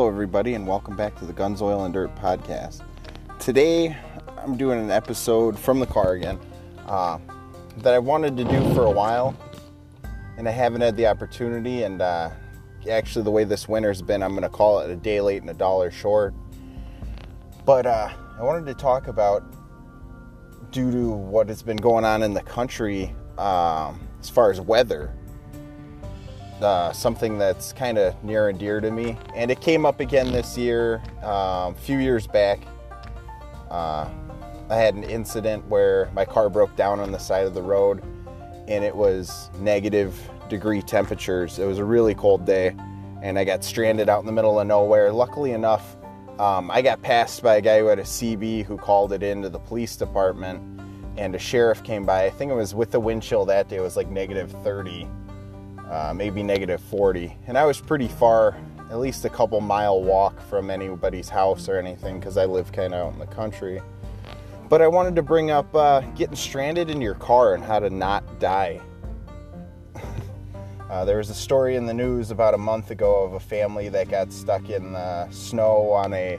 Hello, everybody, and welcome back to the Guns, Oil, and Dirt podcast. Today, I'm doing an episode from the car again uh, that I wanted to do for a while, and I haven't had the opportunity. And uh, actually, the way this winter's been, I'm going to call it a day late and a dollar short. But uh, I wanted to talk about, due to what has been going on in the country um, as far as weather uh, something that's kind of near and dear to me. And it came up again this year. Um, a few years back, uh, I had an incident where my car broke down on the side of the road and it was negative degree temperatures. It was a really cold day and I got stranded out in the middle of nowhere. Luckily enough, um, I got passed by a guy who had a CB who called it into the police department and a sheriff came by. I think it was with the wind chill that day, it was like negative 30 uh, maybe negative 40. And I was pretty far, at least a couple mile walk from anybody's house or anything because I live kind of out in the country. But I wanted to bring up uh, getting stranded in your car and how to not die. uh, there was a story in the news about a month ago of a family that got stuck in the snow on a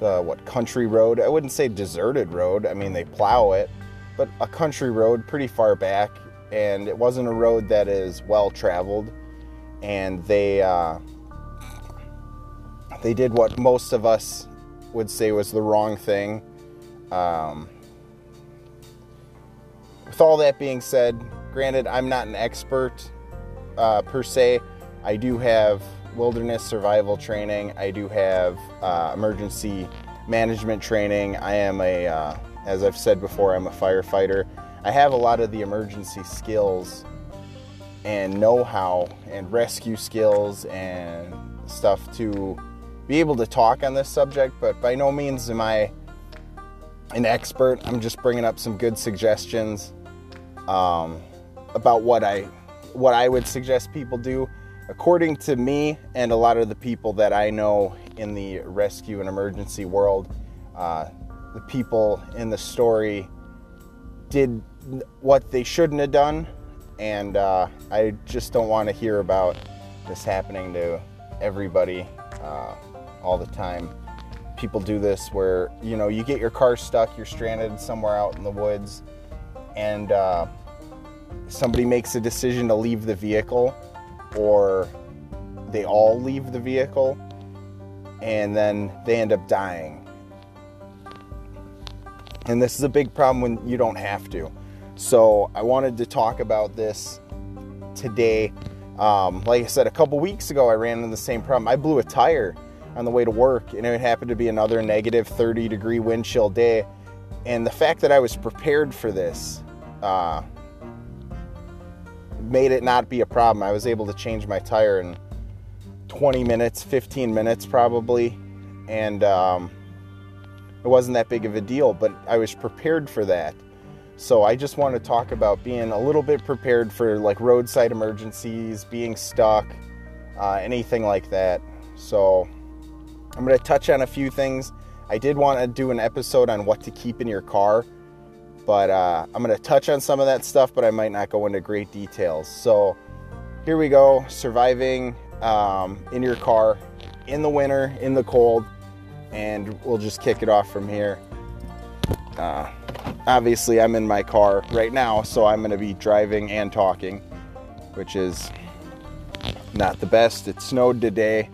uh, what country road? I wouldn't say deserted road. I mean they plow it, but a country road pretty far back and it wasn't a road that is well traveled. And they uh, they did what most of us would say was the wrong thing. Um, with all that being said, granted, I'm not an expert uh, per se. I do have wilderness survival training. I do have uh, emergency management training. I am a, uh, as I've said before, I'm a firefighter. I have a lot of the emergency skills and know how and rescue skills and stuff to be able to talk on this subject, but by no means am I an expert. I'm just bringing up some good suggestions um, about what I what I would suggest people do. According to me and a lot of the people that I know in the rescue and emergency world, uh, the people in the story did what they shouldn't have done, and uh, I just don't want to hear about this happening to everybody uh, all the time. People do this where you know you get your car stuck, you're stranded somewhere out in the woods, and uh, somebody makes a decision to leave the vehicle, or they all leave the vehicle, and then they end up dying. And this is a big problem when you don't have to. So I wanted to talk about this today. Um, like I said, a couple weeks ago, I ran into the same problem. I blew a tire on the way to work, and it happened to be another negative 30 degree wind chill day. And the fact that I was prepared for this uh, made it not be a problem. I was able to change my tire in 20 minutes, 15 minutes probably, and um, it wasn't that big of a deal, but I was prepared for that. So I just want to talk about being a little bit prepared for like roadside emergencies, being stuck, uh, anything like that. So I'm going to touch on a few things. I did want to do an episode on what to keep in your car, but uh, I'm going to touch on some of that stuff, but I might not go into great details. So here we go surviving um, in your car in the winter, in the cold, and we'll just kick it off from here. Uh, obviously, I'm in my car right now, so I'm going to be driving and talking, which is not the best. It snowed today.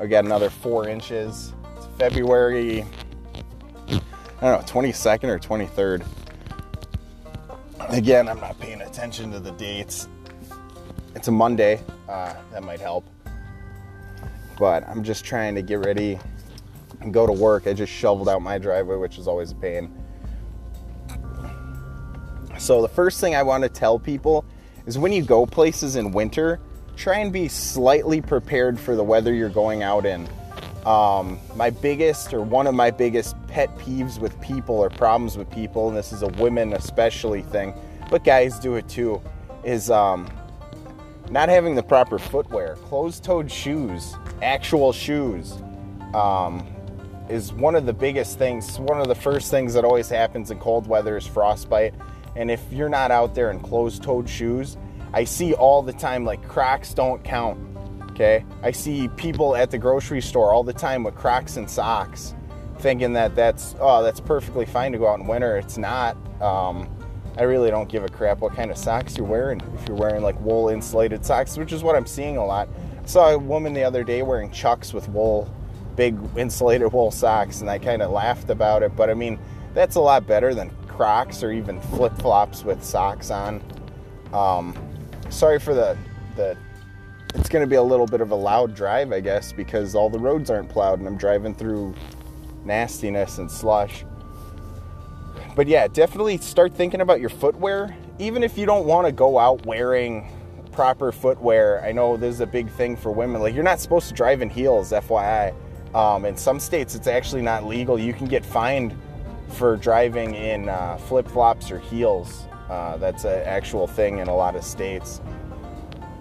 I got another four inches. It's February, I don't know, 22nd or 23rd. Again, I'm not paying attention to the dates. It's a Monday. Uh, that might help. But I'm just trying to get ready and go to work. I just shoveled out my driveway, which is always a pain. So, the first thing I want to tell people is when you go places in winter, try and be slightly prepared for the weather you're going out in. Um, my biggest, or one of my biggest pet peeves with people or problems with people, and this is a women especially thing, but guys do it too, is um, not having the proper footwear. Closed toed shoes, actual shoes, um, is one of the biggest things. One of the first things that always happens in cold weather is frostbite. And if you're not out there in closed toed shoes, I see all the time like Crocs don't count. Okay, I see people at the grocery store all the time with Crocs and socks, thinking that that's oh that's perfectly fine to go out in winter. It's not. Um, I really don't give a crap what kind of socks you're wearing. If you're wearing like wool insulated socks, which is what I'm seeing a lot. I saw a woman the other day wearing chucks with wool, big insulated wool socks, and I kind of laughed about it. But I mean, that's a lot better than Crocs or even flip flops with socks on. Um, sorry for the the it's going to be a little bit of a loud drive, I guess, because all the roads aren't plowed and I'm driving through nastiness and slush. But yeah, definitely start thinking about your footwear. Even if you don't want to go out wearing proper footwear, I know this is a big thing for women. Like, you're not supposed to drive in heels, FYI. Um, in some states, it's actually not legal. You can get fined for driving in uh, flip flops or heels. Uh, that's an actual thing in a lot of states.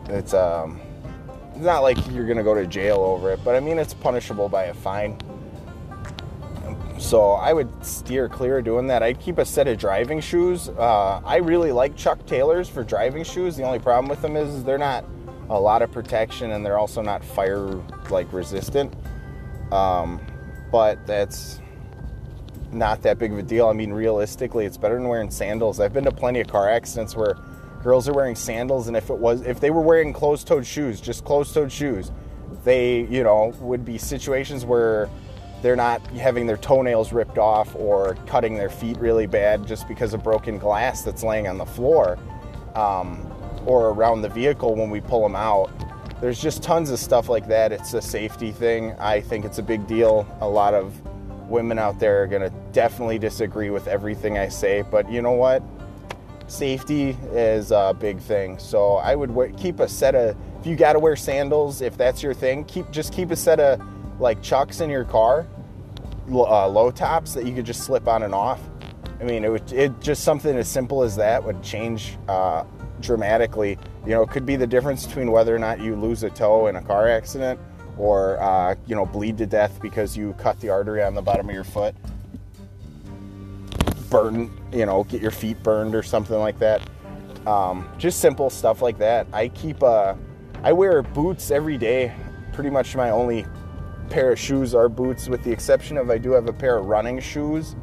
It's um, not like you're gonna go to jail over it, but I mean it's punishable by a fine. So I would steer clear of doing that. I'd keep a set of driving shoes. Uh, I really like Chuck Taylors for driving shoes. The only problem with them is they're not a lot of protection and they're also not fire like resistant. Um, but that's not that big of a deal. I mean, realistically, it's better than wearing sandals. I've been to plenty of car accidents where girls are wearing sandals and if it was if they were wearing closed-toed shoes just closed-toed shoes they you know would be situations where they're not having their toenails ripped off or cutting their feet really bad just because of broken glass that's laying on the floor um, or around the vehicle when we pull them out there's just tons of stuff like that it's a safety thing i think it's a big deal a lot of women out there are going to definitely disagree with everything i say but you know what safety is a big thing. So I would wear, keep a set of if you got to wear sandals if that's your thing. Keep just keep a set of like chucks in your car, uh, low tops that you could just slip on and off. I mean, it would it just something as simple as that would change uh, dramatically. You know, it could be the difference between whether or not you lose a toe in a car accident or uh, you know bleed to death because you cut the artery on the bottom of your foot burn, you know, get your feet burned or something like that. Um, just simple stuff like that. I keep, uh, I wear boots every day. Pretty much my only pair of shoes are boots, with the exception of I do have a pair of running shoes.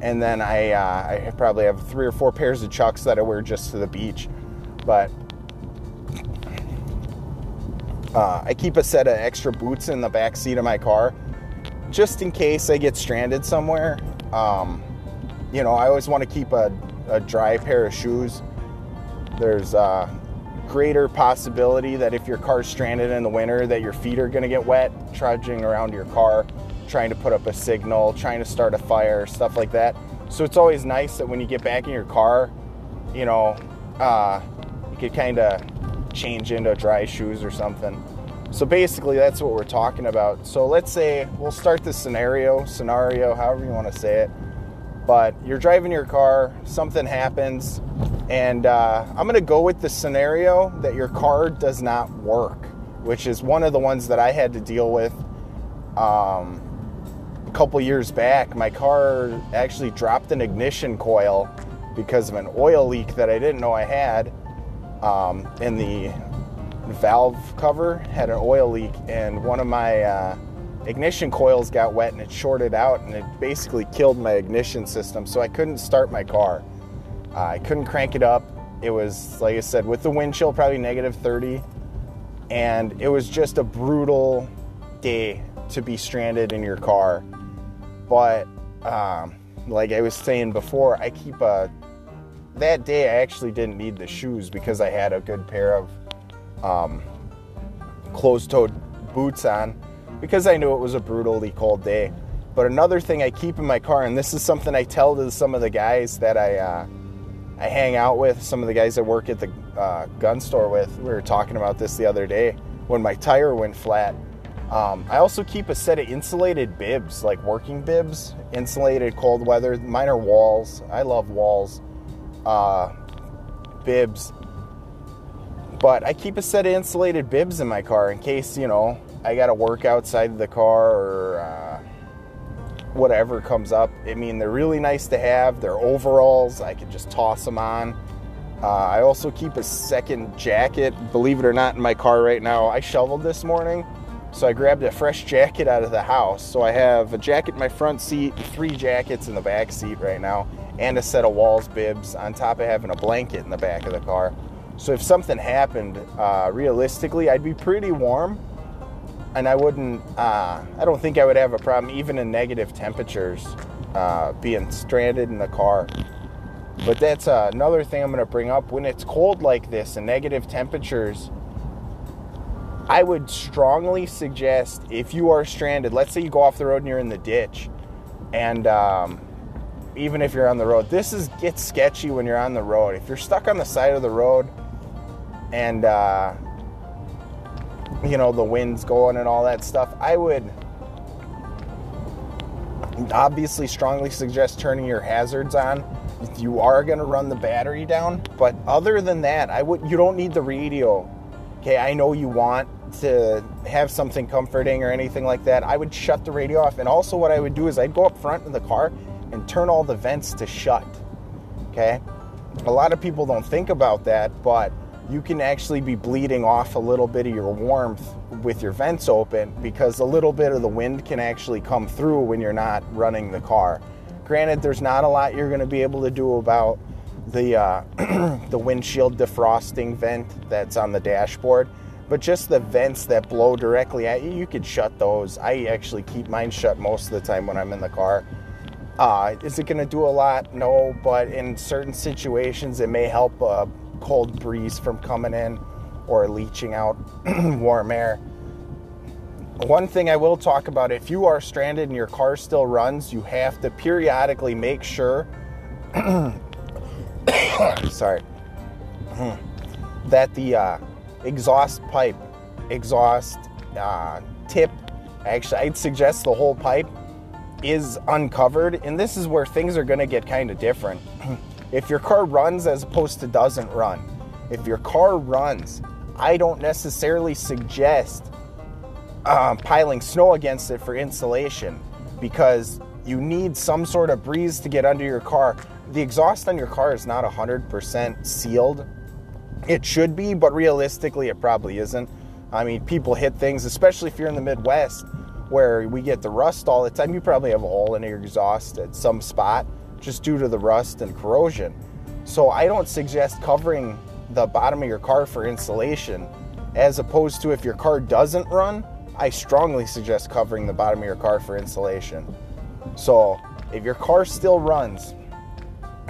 And then I, uh, I probably have three or four pairs of chucks that I wear just to the beach. But uh, I keep a set of extra boots in the back seat of my car just in case I get stranded somewhere. Um, you know, I always want to keep a, a dry pair of shoes. There's a greater possibility that if your car's stranded in the winter, that your feet are going to get wet trudging around your car, trying to put up a signal, trying to start a fire, stuff like that. So it's always nice that when you get back in your car, you know, uh, you could kind of change into dry shoes or something. So basically, that's what we're talking about. So let's say we'll start the scenario, scenario, however you want to say it but you're driving your car, something happens, and uh, I'm going to go with the scenario that your car does not work, which is one of the ones that I had to deal with um, a couple years back. My car actually dropped an ignition coil because of an oil leak that I didn't know I had. Um, and the valve cover had an oil leak, and one of my uh, ignition coils got wet and it shorted out and it basically killed my ignition system. So I couldn't start my car. Uh, I couldn't crank it up. It was, like I said, with the wind chill, probably negative 30. And it was just a brutal day to be stranded in your car. But um, like I was saying before, I keep a. That day, I actually didn't need the shoes because I had a good pair of um, closed toed boots on because I knew it was a brutally cold day. But another thing I keep in my car, and this is something I tell to some of the guys that I uh, I hang out with, some of the guys that work at the uh, gun store with. We were talking about this the other day when my tire went flat. Um, I also keep a set of insulated bibs, like working bibs, insulated cold weather. Mine are walls. I love walls. Uh, bibs. But I keep a set of insulated bibs in my car in case, you know, I got to work outside the car or uh, whatever comes up. I mean, they're really nice to have. They're overalls. I could just toss them on. Uh, I also keep a second jacket, believe it or not, in my car right now. I shoveled this morning, so I grabbed a fresh jacket out of the house. So I have a jacket in my front seat, three jackets in the back seat right now, and a set of walls bibs on top of having a blanket in the back of the car. So if something happened, uh, realistically, I'd be pretty warm, and I wouldn't. Uh, I don't think I would have a problem, even in negative temperatures, uh, being stranded in the car. But that's uh, another thing I'm going to bring up. When it's cold like this and negative temperatures, I would strongly suggest if you are stranded, let's say you go off the road and you're in the ditch, and um, even if you're on the road, this is gets sketchy when you're on the road. If you're stuck on the side of the road and uh, you know the wind's going and all that stuff, I would obviously strongly suggest turning your hazards on you are going to run the battery down. But other than that, I would you don't need the radio. Okay, I know you want to have something comforting or anything like that. I would shut the radio off. And also what I would do is I'd go up front in the car and turn all the vents to shut. Okay? A lot of people don't think about that, but you can actually be bleeding off a little bit of your warmth with your vents open because a little bit of the wind can actually come through when you're not running the car. Granted, there's not a lot you're going to be able to do about the uh, the windshield defrosting vent that's on the dashboard, but just the vents that blow directly at you, you could shut those. I actually keep mine shut most of the time when I'm in the car. Uh, is it going to do a lot? No, but in certain situations, it may help a cold breeze from coming in or leaching out warm air. One thing I will talk about if you are stranded and your car still runs, you have to periodically make sure sorry that the uh, exhaust pipe, exhaust uh, tip, actually, I'd suggest the whole pipe is uncovered. And this is where things are going to get kind of different. if your car runs as opposed to doesn't run, if your car runs, I don't necessarily suggest um, piling snow against it for insulation because you need some sort of breeze to get under your car. The exhaust on your car is not 100% sealed. It should be, but realistically, it probably isn't. I mean, people hit things, especially if you're in the Midwest where we get the rust all the time. You probably have a hole in your exhaust at some spot just due to the rust and corrosion. So I don't suggest covering the bottom of your car for insulation as opposed to if your car doesn't run, I strongly suggest covering the bottom of your car for insulation. So, if your car still runs,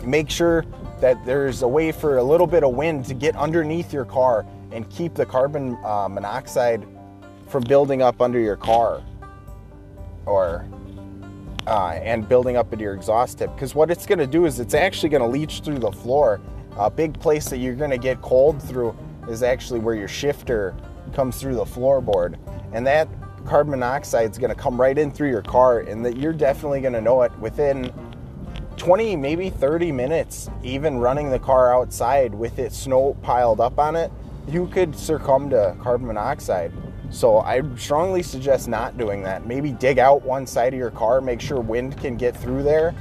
make sure that there's a way for a little bit of wind to get underneath your car and keep the carbon uh, monoxide from building up under your car or uh, and building up into your exhaust tip. Because what it's going to do is it's actually going to leach through the floor. A big place that you're going to get cold through is actually where your shifter comes through the floorboard. And that carbon monoxide is going to come right in through your car and that you're definitely going to know it within 20 maybe 30 minutes even running the car outside with it snow piled up on it. You could succumb to carbon monoxide so i strongly suggest not doing that maybe dig out one side of your car make sure wind can get through there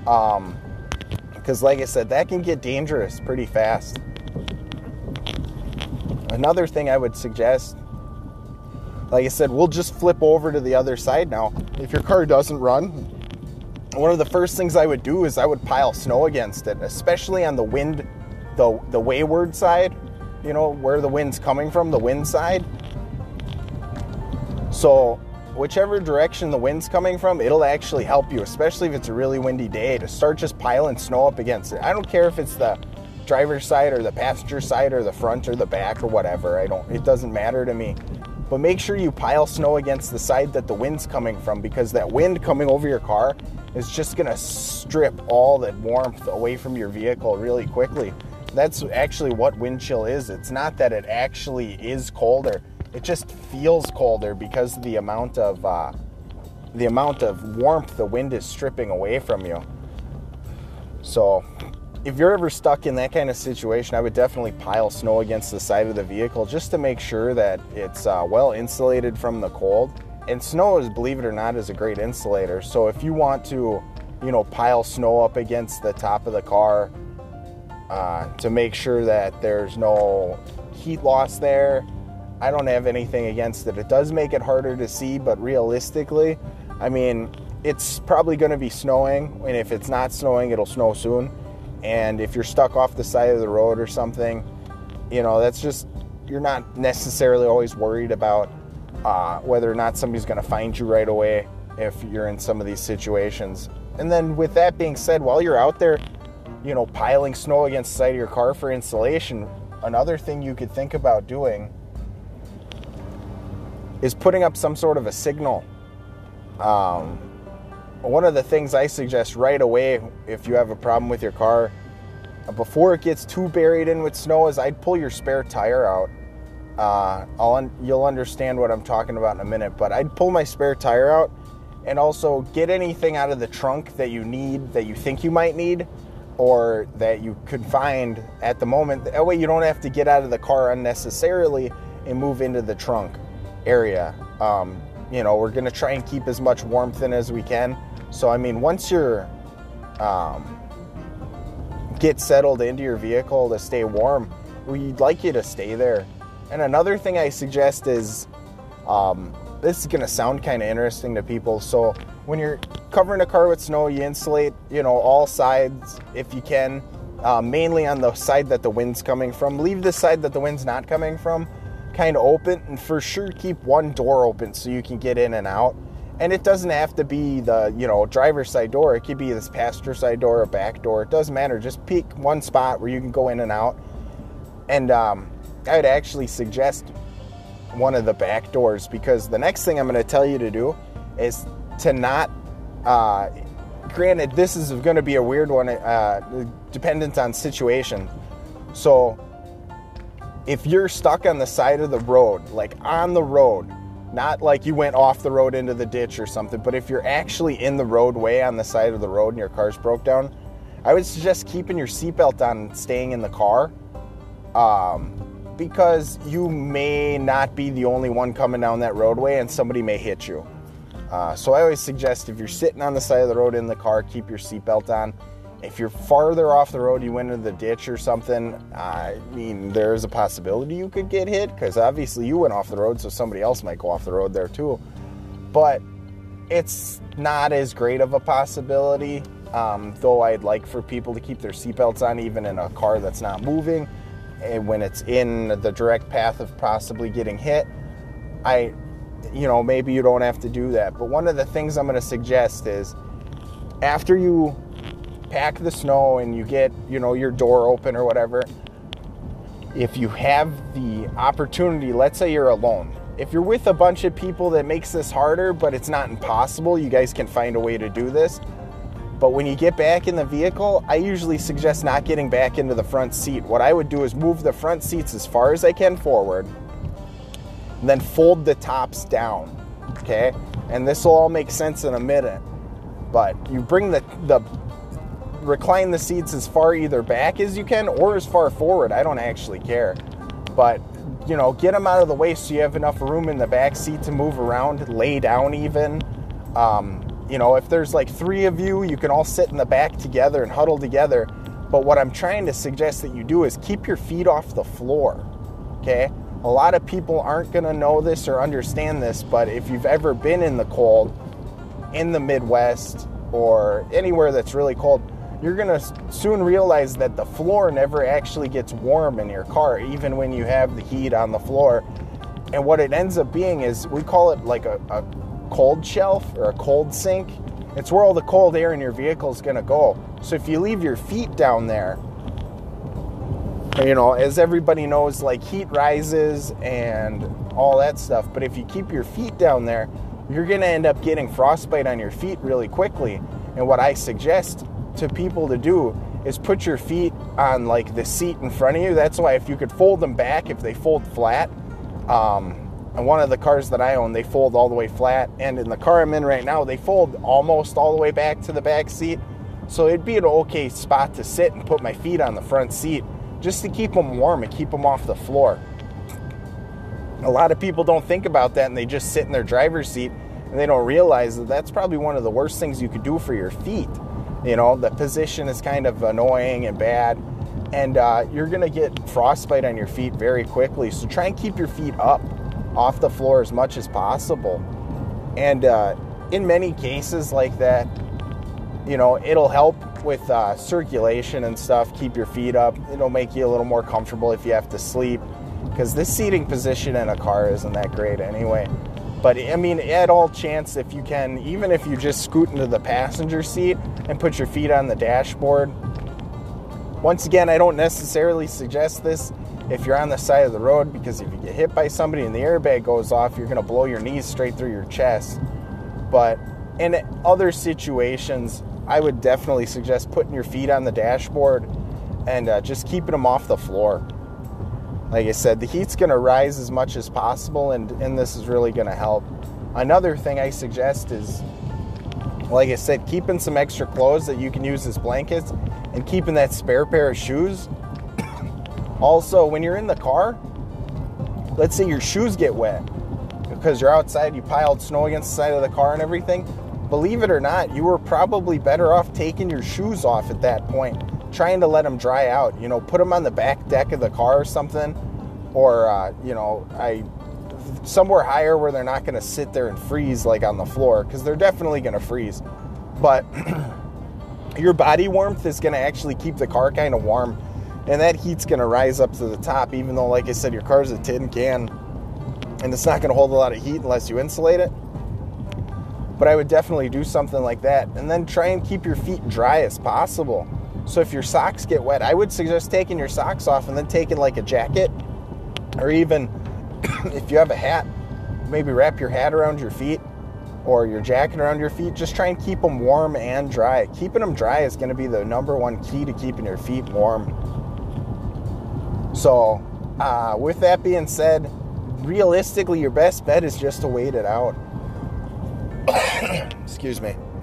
because um, like i said that can get dangerous pretty fast another thing i would suggest like I said, we'll just flip over to the other side now. If your car doesn't run, one of the first things I would do is I would pile snow against it, especially on the wind, the, the wayward side, you know, where the wind's coming from, the wind side. So, whichever direction the wind's coming from, it'll actually help you, especially if it's a really windy day, to start just piling snow up against it. I don't care if it's the driver's side or the passenger side or the front or the back or whatever. I don't it doesn't matter to me. But make sure you pile snow against the side that the wind's coming from because that wind coming over your car is just going to strip all that warmth away from your vehicle really quickly. That's actually what wind chill is. It's not that it actually is colder. It just feels colder because of the amount of uh, the amount of warmth the wind is stripping away from you. So if you're ever stuck in that kind of situation, I would definitely pile snow against the side of the vehicle just to make sure that it's uh, well insulated from the cold. And snow is, believe it or not, is a great insulator. So if you want to, you know, pile snow up against the top of the car uh, to make sure that there's no heat loss there. I don't have anything against it. It does make it harder to see, but realistically, I mean, it's probably going to be snowing, and if it's not snowing, it'll snow soon. And if you're stuck off the side of the road or something, you know, that's just, you're not necessarily always worried about uh, whether or not somebody's going to find you right away if you're in some of these situations. And then, with that being said, while you're out there, you know, piling snow against the side of your car for insulation, another thing you could think about doing is putting up some sort of a signal. Um, one of the things I suggest right away if you have a problem with your car, before it gets too buried in with snow, is I'd pull your spare tire out. Uh, un- you'll understand what I'm talking about in a minute, but I'd pull my spare tire out and also get anything out of the trunk that you need, that you think you might need, or that you could find at the moment. That way, you don't have to get out of the car unnecessarily and move into the trunk area. Um, you know, we're going to try and keep as much warmth in as we can. So, I mean, once you're um, get settled into your vehicle to stay warm, we'd like you to stay there. And another thing I suggest is um, this is going to sound kind of interesting to people. So, when you're covering a car with snow, you insulate, you know, all sides if you can, uh, mainly on the side that the wind's coming from. Leave the side that the wind's not coming from kind of open, and for sure keep one door open so you can get in and out. And it doesn't have to be the you know driver's side door. It could be this passenger side door or back door. It doesn't matter. Just pick one spot where you can go in and out. And um, I would actually suggest one of the back doors because the next thing I'm going to tell you to do is to not. Uh, granted, this is going to be a weird one, uh, dependent on situation. So if you're stuck on the side of the road, like on the road, not like you went off the road into the ditch or something, but if you're actually in the roadway on the side of the road and your car's broke down, I would suggest keeping your seatbelt on and staying in the car. Um, because you may not be the only one coming down that roadway and somebody may hit you. Uh, so I always suggest if you're sitting on the side of the road in the car, keep your seatbelt on if you're farther off the road, you went into the ditch or something, I mean, there's a possibility you could get hit because obviously you went off the road, so somebody else might go off the road there too. But it's not as great of a possibility, um, though I'd like for people to keep their seatbelts on even in a car that's not moving. And when it's in the direct path of possibly getting hit, I, you know, maybe you don't have to do that. But one of the things I'm going to suggest is after you pack the snow and you get, you know, your door open or whatever, if you have the opportunity, let's say you're alone. If you're with a bunch of people that makes this harder, but it's not impossible, you guys can find a way to do this. But when you get back in the vehicle, I usually suggest not getting back into the front seat. What I would do is move the front seats as far as I can forward, and then fold the tops down. Okay? And this will all make sense in a minute. But you bring the, the recline the seats as far either back as you can or as far forward. I don't actually care. But, you know, get them out of the way so you have enough room in the back seat to move around, lay down even. Um, you know, if there's like three of you, you can all sit in the back together and huddle together. But what I'm trying to suggest that you do is keep your feet off the floor. Okay? A lot of people aren't going to know this or understand this, but if you've ever been in the cold, in the Midwest, or anywhere that's really cold, you're going to soon realize that the floor never actually gets warm in your car, even when you have the heat on the floor. And what it ends up being is we call it like a, a cold shelf or a cold sink. It's where all the cold air in your vehicle is going to go. So if you leave your feet down there, you know, as everybody knows, like heat rises and all that stuff. But if you keep your feet down there, you're going to end up getting frostbite on your feet really quickly. And what I suggest to people to do is put your feet on like the seat in front of you. That's why if you could fold them back, if they fold flat, um, and one of the cars that I own, they fold all the way flat. And in the car I'm in right now, they fold almost all the way back to the back seat. So it'd be an okay spot to sit and put my feet on the front seat just to keep them warm and keep them off the floor. A lot of people don't think about that and they just sit in their driver's seat and they don't realize that that's probably one of the worst things you could do for your feet. You know, the position is kind of annoying and bad. and uh, you're gonna get frostbite on your feet very quickly. So try and keep your feet up off the floor as much as possible. And uh, in many cases like that, you know, it'll help with uh, circulation and stuff. Keep your feet up. It'll make you a little more comfortable if you have to sleep, because this seating position in a car isn't that great anyway. But I mean, at all chance, if you can, even if you just scoot into the passenger seat and put your feet on the dashboard. Once again, I don't necessarily suggest this if you're on the side of the road because if you get hit by somebody and the airbag goes off, you're going to blow your knees straight through your chest. But in other situations, I would definitely suggest putting your feet on the dashboard and uh, just keeping them off the floor. Like I said, the heat's going to rise as much as possible, and, and this is really going to help. Another thing I suggest is, like I said, keeping some extra clothes that you can use as blankets and keeping that spare pair of shoes. also, when you're in the car, let's say your shoes get wet because you're outside, you piled snow against the side of the car and everything believe it or not, you were probably better off taking your shoes off at that point, trying to let them dry out. You know, put them on the back deck of the car or something, or uh, you know, I somewhere higher where they're not going to sit there and freeze like on the floor because they're definitely going to freeze. But your body warmth is going to actually keep the car kind of warm, and that heat's going to rise up to the top. Even though, like I said, your car's a tin can, and it's not going to hold a lot of heat unless you insulate it but I would definitely do something like that. And then try and keep your feet dry as possible. So if your socks get wet, I would suggest taking your socks off and then taking like a jacket or even if you have a hat, maybe wrap your hat around your feet or your jacket around your feet. Just try and keep them warm and dry. Keeping them dry is going to be the number one key to keeping your feet warm. So, uh, with that being said, realistically, your best bet is just to wait it out. Excuse me.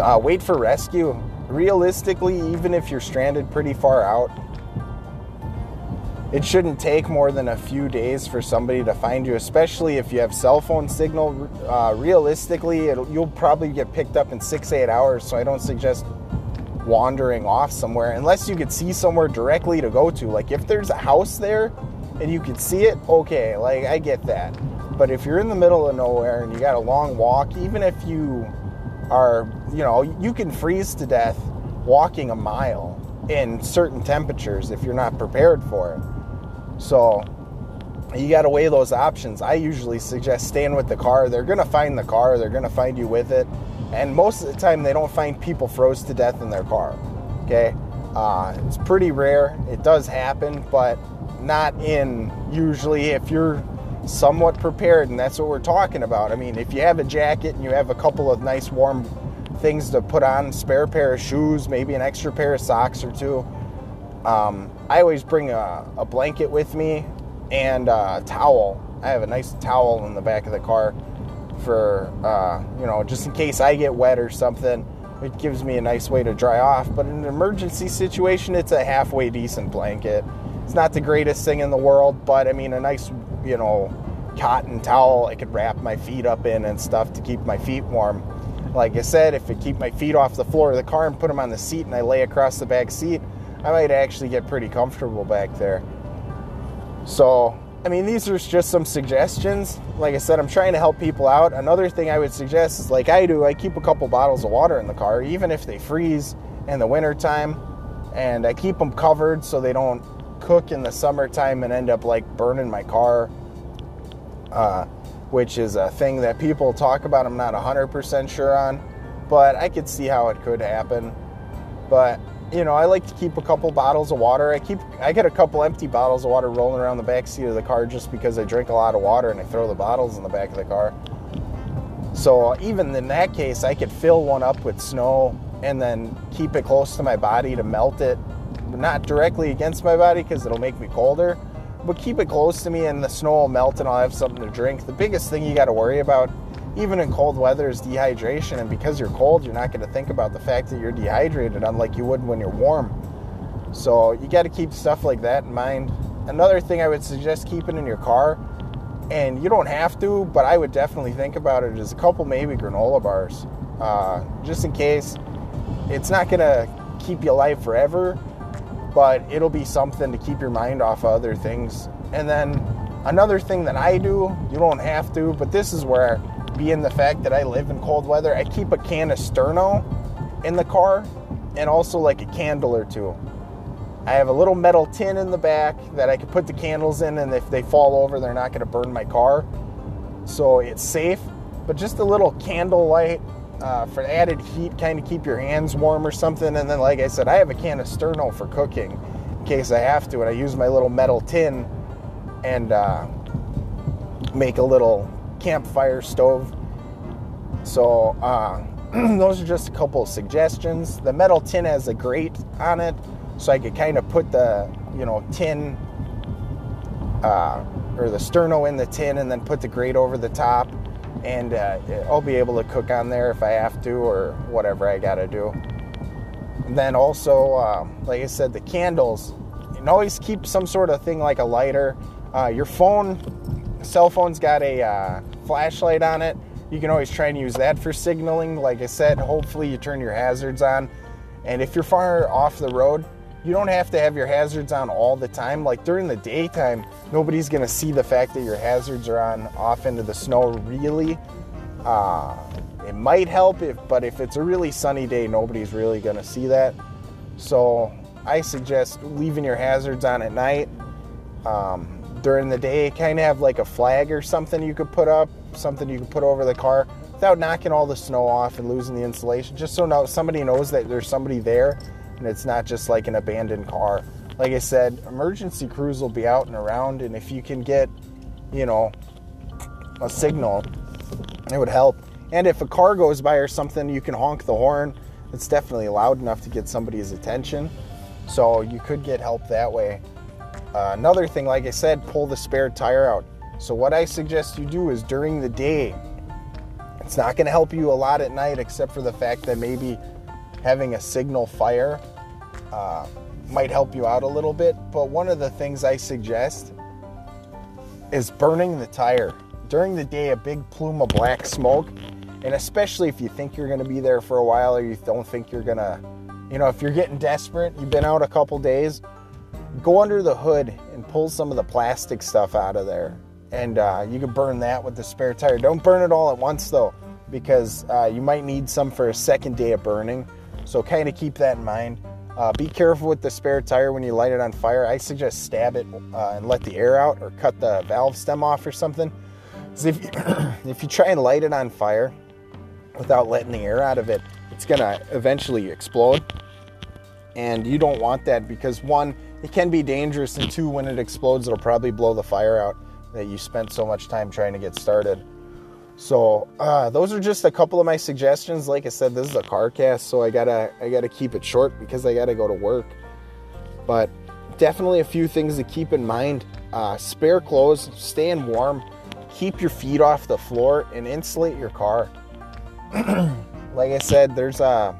uh, wait for rescue. Realistically, even if you're stranded pretty far out, it shouldn't take more than a few days for somebody to find you, especially if you have cell phone signal. Uh, realistically, you'll probably get picked up in six, eight hours, so I don't suggest wandering off somewhere unless you could see somewhere directly to go to. Like if there's a house there and you could see it, okay, like I get that. But if you're in the middle of nowhere and you got a long walk, even if you are, you know, you can freeze to death walking a mile in certain temperatures if you're not prepared for it. So you got to weigh those options. I usually suggest staying with the car. They're going to find the car, they're going to find you with it. And most of the time, they don't find people froze to death in their car. Okay? Uh, it's pretty rare. It does happen, but not in usually if you're somewhat prepared, and that's what we're talking about. I mean, if you have a jacket and you have a couple of nice warm things to put on, spare pair of shoes, maybe an extra pair of socks or two. Um, I always bring a, a, blanket with me and a towel. I have a nice towel in the back of the car for, uh, you know, just in case I get wet or something. It gives me a nice way to dry off. But in an emergency situation, it's a halfway decent blanket. It's not the greatest thing in the world, but I mean, a nice, you know, cotton towel I could wrap my feet up in and stuff to keep my feet warm. Like I said, if I keep my feet off the floor of the car and put them on the seat and I lay across the back seat, I might actually get pretty comfortable back there. So, I mean, these are just some suggestions. Like I said, I'm trying to help people out. Another thing I would suggest is like I do, I keep a couple bottles of water in the car, even if they freeze in the wintertime. And I keep them covered so they don't cook in the summertime and end up like burning my car uh, which is a thing that people talk about. I'm not 100% sure on, but I could see how it could happen. But you know, I like to keep a couple bottles of water. I keep I get a couple empty bottles of water rolling around the back seat of the car just because I drink a lot of water and I throw the bottles in the back of the car. So even in that case, I could fill one up with snow and then keep it close to my body to melt it, not directly against my body because it'll make me colder, but keep it close to me and the snow will melt and I'll have something to drink. The biggest thing you got to worry about, even in cold weather, is dehydration. And because you're cold, you're not going to think about the fact that you're dehydrated, unlike you would when you're warm. So you got to keep stuff like that in mind. Another thing I would suggest keeping in your car, and you don't have to, but I would definitely think about it, is a couple maybe granola bars, uh, just in case. It's not going to keep you alive forever, but it'll be something to keep your mind off of other things. And then another thing that I do, you don't have to, but this is where, being the fact that I live in cold weather, I keep a can of Sterno in the car and also like a candle or two. I have a little metal tin in the back that I can put the candles in, and if they fall over, they're not going to burn my car. So it's safe, but just a little candle light uh, for added heat, kind of keep your hands warm or something. And then, like I said, I have a can of Sterno for cooking in case I have to, and I use my little metal tin and uh, make a little campfire stove. So, uh, those are just a couple of suggestions. The metal tin has a grate on it, so I could kind of put the, you know, tin uh, or the sterno in the tin and then put the grate over the top. And uh, I'll be able to cook on there if I have to or whatever I got to do. And then also, uh, like I said, the candles. And always keep some sort of thing like a lighter. Uh, your phone, cell phone's got a uh, flashlight on it you can always try and use that for signaling. Like I said, hopefully you turn your hazards on. And if you're far off the road, you don't have to have your hazards on all the time. Like during the daytime, nobody's gonna see the fact that your hazards are on off into the snow really. Uh, it might help, if, but if it's a really sunny day, nobody's really gonna see that. So I suggest leaving your hazards on at night. Um, during the day, kind of have like a flag or something you could put up, something you could put over the car without knocking all the snow off and losing the insulation, just so now somebody knows that there's somebody there and it's not just like an abandoned car. Like I said, emergency crews will be out and around, and if you can get, you know, a signal, it would help. And if a car goes by or something, you can honk the horn. It's definitely loud enough to get somebody's attention. So you could get help that way. Uh, another thing, like I said, pull the spare tire out. So, what I suggest you do is during the day, it's not going to help you a lot at night, except for the fact that maybe having a signal fire uh, might help you out a little bit. But one of the things I suggest is burning the tire. During the day, a big plume of black smoke, and especially if you think you're going to be there for a while or you don't think you're going to, you know, if you're getting desperate, you've been out a couple days go under the hood and pull some of the plastic stuff out of there. And uh, you can burn that with the spare tire. Don't burn it all at once though, because uh, you might need some for a second day of burning. So kind of keep that in mind. Uh, be careful with the spare tire when you light it on fire. I suggest stab it uh, and let the air out, or cut the valve stem off or something. Because if you, if you try and light it on fire without letting the air out of it, it's gonna eventually explode. And you don't want that because one, it can be dangerous, and two, when it explodes, it'll probably blow the fire out that you spent so much time trying to get started. So uh, those are just a couple of my suggestions. Like I said, this is a car cast, so I gotta I gotta keep it short because I gotta go to work. But definitely a few things to keep in mind: uh, spare clothes, staying warm, keep your feet off the floor, and insulate your car. like I said, there's a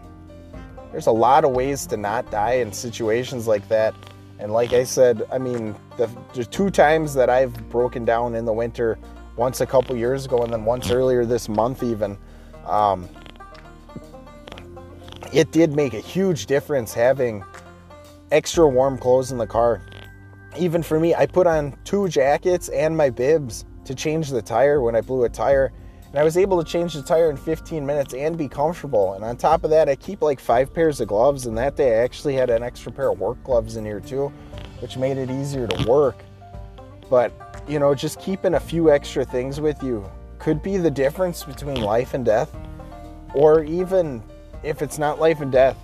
there's a lot of ways to not die in situations like that. And like I said, I mean, the, the two times that I've broken down in the winter, once a couple years ago and then once earlier this month, even, um, it did make a huge difference having extra warm clothes in the car. Even for me, I put on two jackets and my bibs to change the tire when I blew a tire. And I was able to change the tire in 15 minutes and be comfortable. And on top of that, I keep like five pairs of gloves. And that day, I actually had an extra pair of work gloves in here too, which made it easier to work. But, you know, just keeping a few extra things with you could be the difference between life and death. Or even if it's not life and death,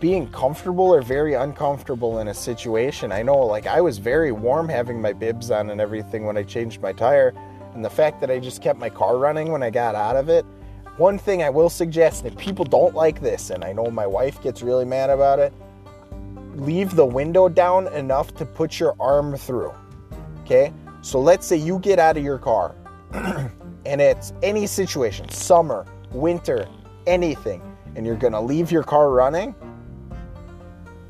being comfortable or very uncomfortable in a situation. I know, like, I was very warm having my bibs on and everything when I changed my tire and the fact that I just kept my car running when I got out of it. One thing I will suggest if people don't like this, and I know my wife gets really mad about it, leave the window down enough to put your arm through. Okay? So let's say you get out of your car and it's any situation, summer, winter, anything, and you're gonna leave your car running.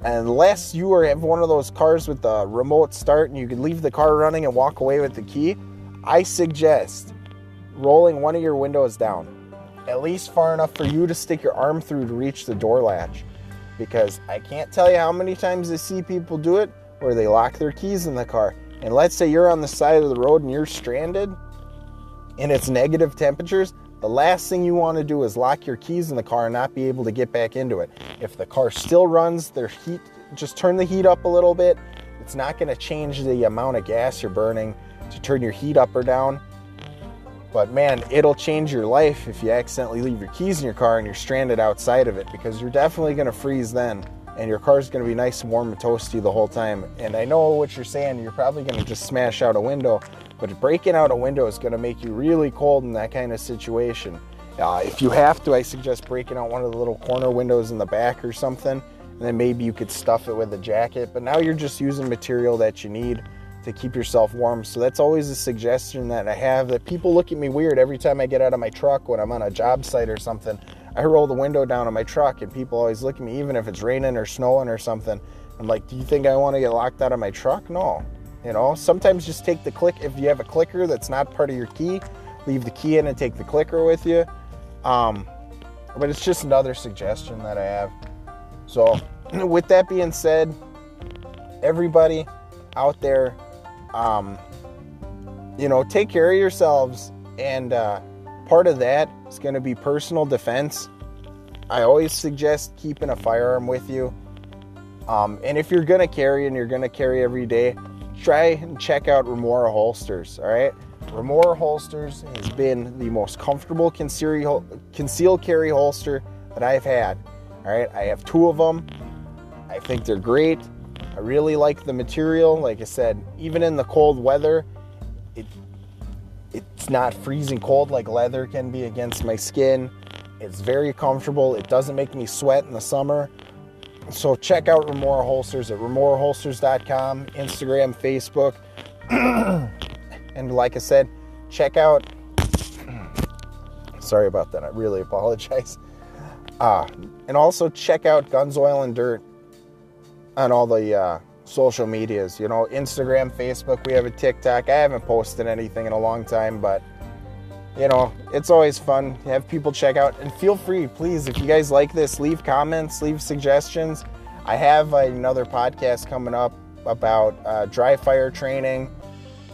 Unless you are have one of those cars with the remote start and you can leave the car running and walk away with the key, I suggest rolling one of your windows down, at least far enough for you to stick your arm through to reach the door latch. because I can't tell you how many times I see people do it where they lock their keys in the car. And let's say you're on the side of the road and you're stranded and it's negative temperatures, the last thing you want to do is lock your keys in the car and not be able to get back into it. If the car still runs, their heat just turn the heat up a little bit. It's not going to change the amount of gas you're burning to turn your heat up or down. But man, it'll change your life if you accidentally leave your keys in your car and you're stranded outside of it because you're definitely going to freeze then and your car's going to be nice and warm and toasty the whole time. And I know what you're saying, you're probably going to just smash out a window, but breaking out a window is going to make you really cold in that kind of situation. Uh, if you have to, I suggest breaking out one of the little corner windows in the back or something, and then maybe you could stuff it with a jacket. But now you're just using material that you need to keep yourself warm. So that's always a suggestion that I have that people look at me weird every time I get out of my truck when I'm on a job site or something. I roll the window down on my truck and people always look at me, even if it's raining or snowing or something. I'm like, do you think I want to get locked out of my truck? No. You know, sometimes just take the click. If you have a clicker that's not part of your key, leave the key in and take the clicker with you. Um, but it's just another suggestion that I have. So, with that being said, everybody out there, um, you know, take care of yourselves. And uh, part of that is going to be personal defense. I always suggest keeping a firearm with you. Um, and if you're going to carry and you're going to carry every day, try and check out Remora holsters. All right. Remora holsters has been the most comfortable concealed carry holster that I've had. All right. I have two of them. I think they're great. I really like the material. Like I said, even in the cold weather, it not freezing cold like leather can be against my skin. It's very comfortable. It doesn't make me sweat in the summer. So check out Remora Holsters at remoraholsters.com, Instagram, Facebook. and like I said, check out. Sorry about that. I really apologize. Uh, and also check out Guns, Oil, and Dirt on all the uh, social medias. You know, Instagram, Facebook. We have a TikTok. I haven't posted anything in a long time, but you know, it's always fun to have people check out. And feel free, please, if you guys like this, leave comments, leave suggestions. I have another podcast coming up about uh, dry fire training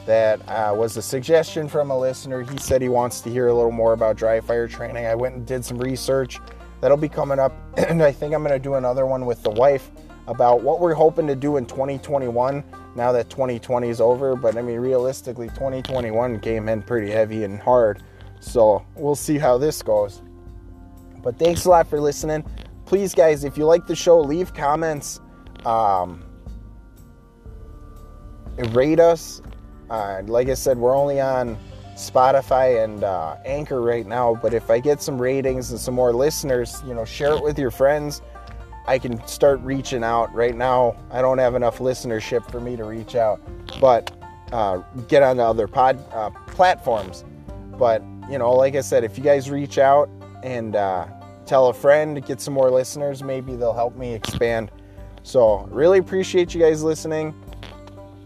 that uh, was a suggestion from a listener. He said he wants to hear a little more about dry fire training. I went and did some research. That'll be coming up. And I think I'm going to do another one with the wife about what we're hoping to do in 2021 now that 2020 is over. But I mean, realistically, 2021 came in pretty heavy and hard. So we'll see how this goes. But thanks a lot for listening. Please, guys, if you like the show, leave comments. Um, rate us. Uh, like I said, we're only on Spotify and uh, Anchor right now. But if I get some ratings and some more listeners, you know, share it with your friends. I can start reaching out. Right now, I don't have enough listenership for me to reach out, but uh, get on the other pod uh, platforms. But you know, like I said, if you guys reach out and uh, tell a friend, get some more listeners, maybe they'll help me expand. So, really appreciate you guys listening.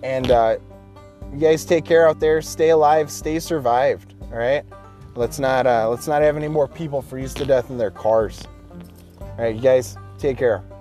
And uh, you guys take care out there. Stay alive. Stay survived. All right. Let's not uh, let's not have any more people freeze to death in their cars. All right, you guys. Take care.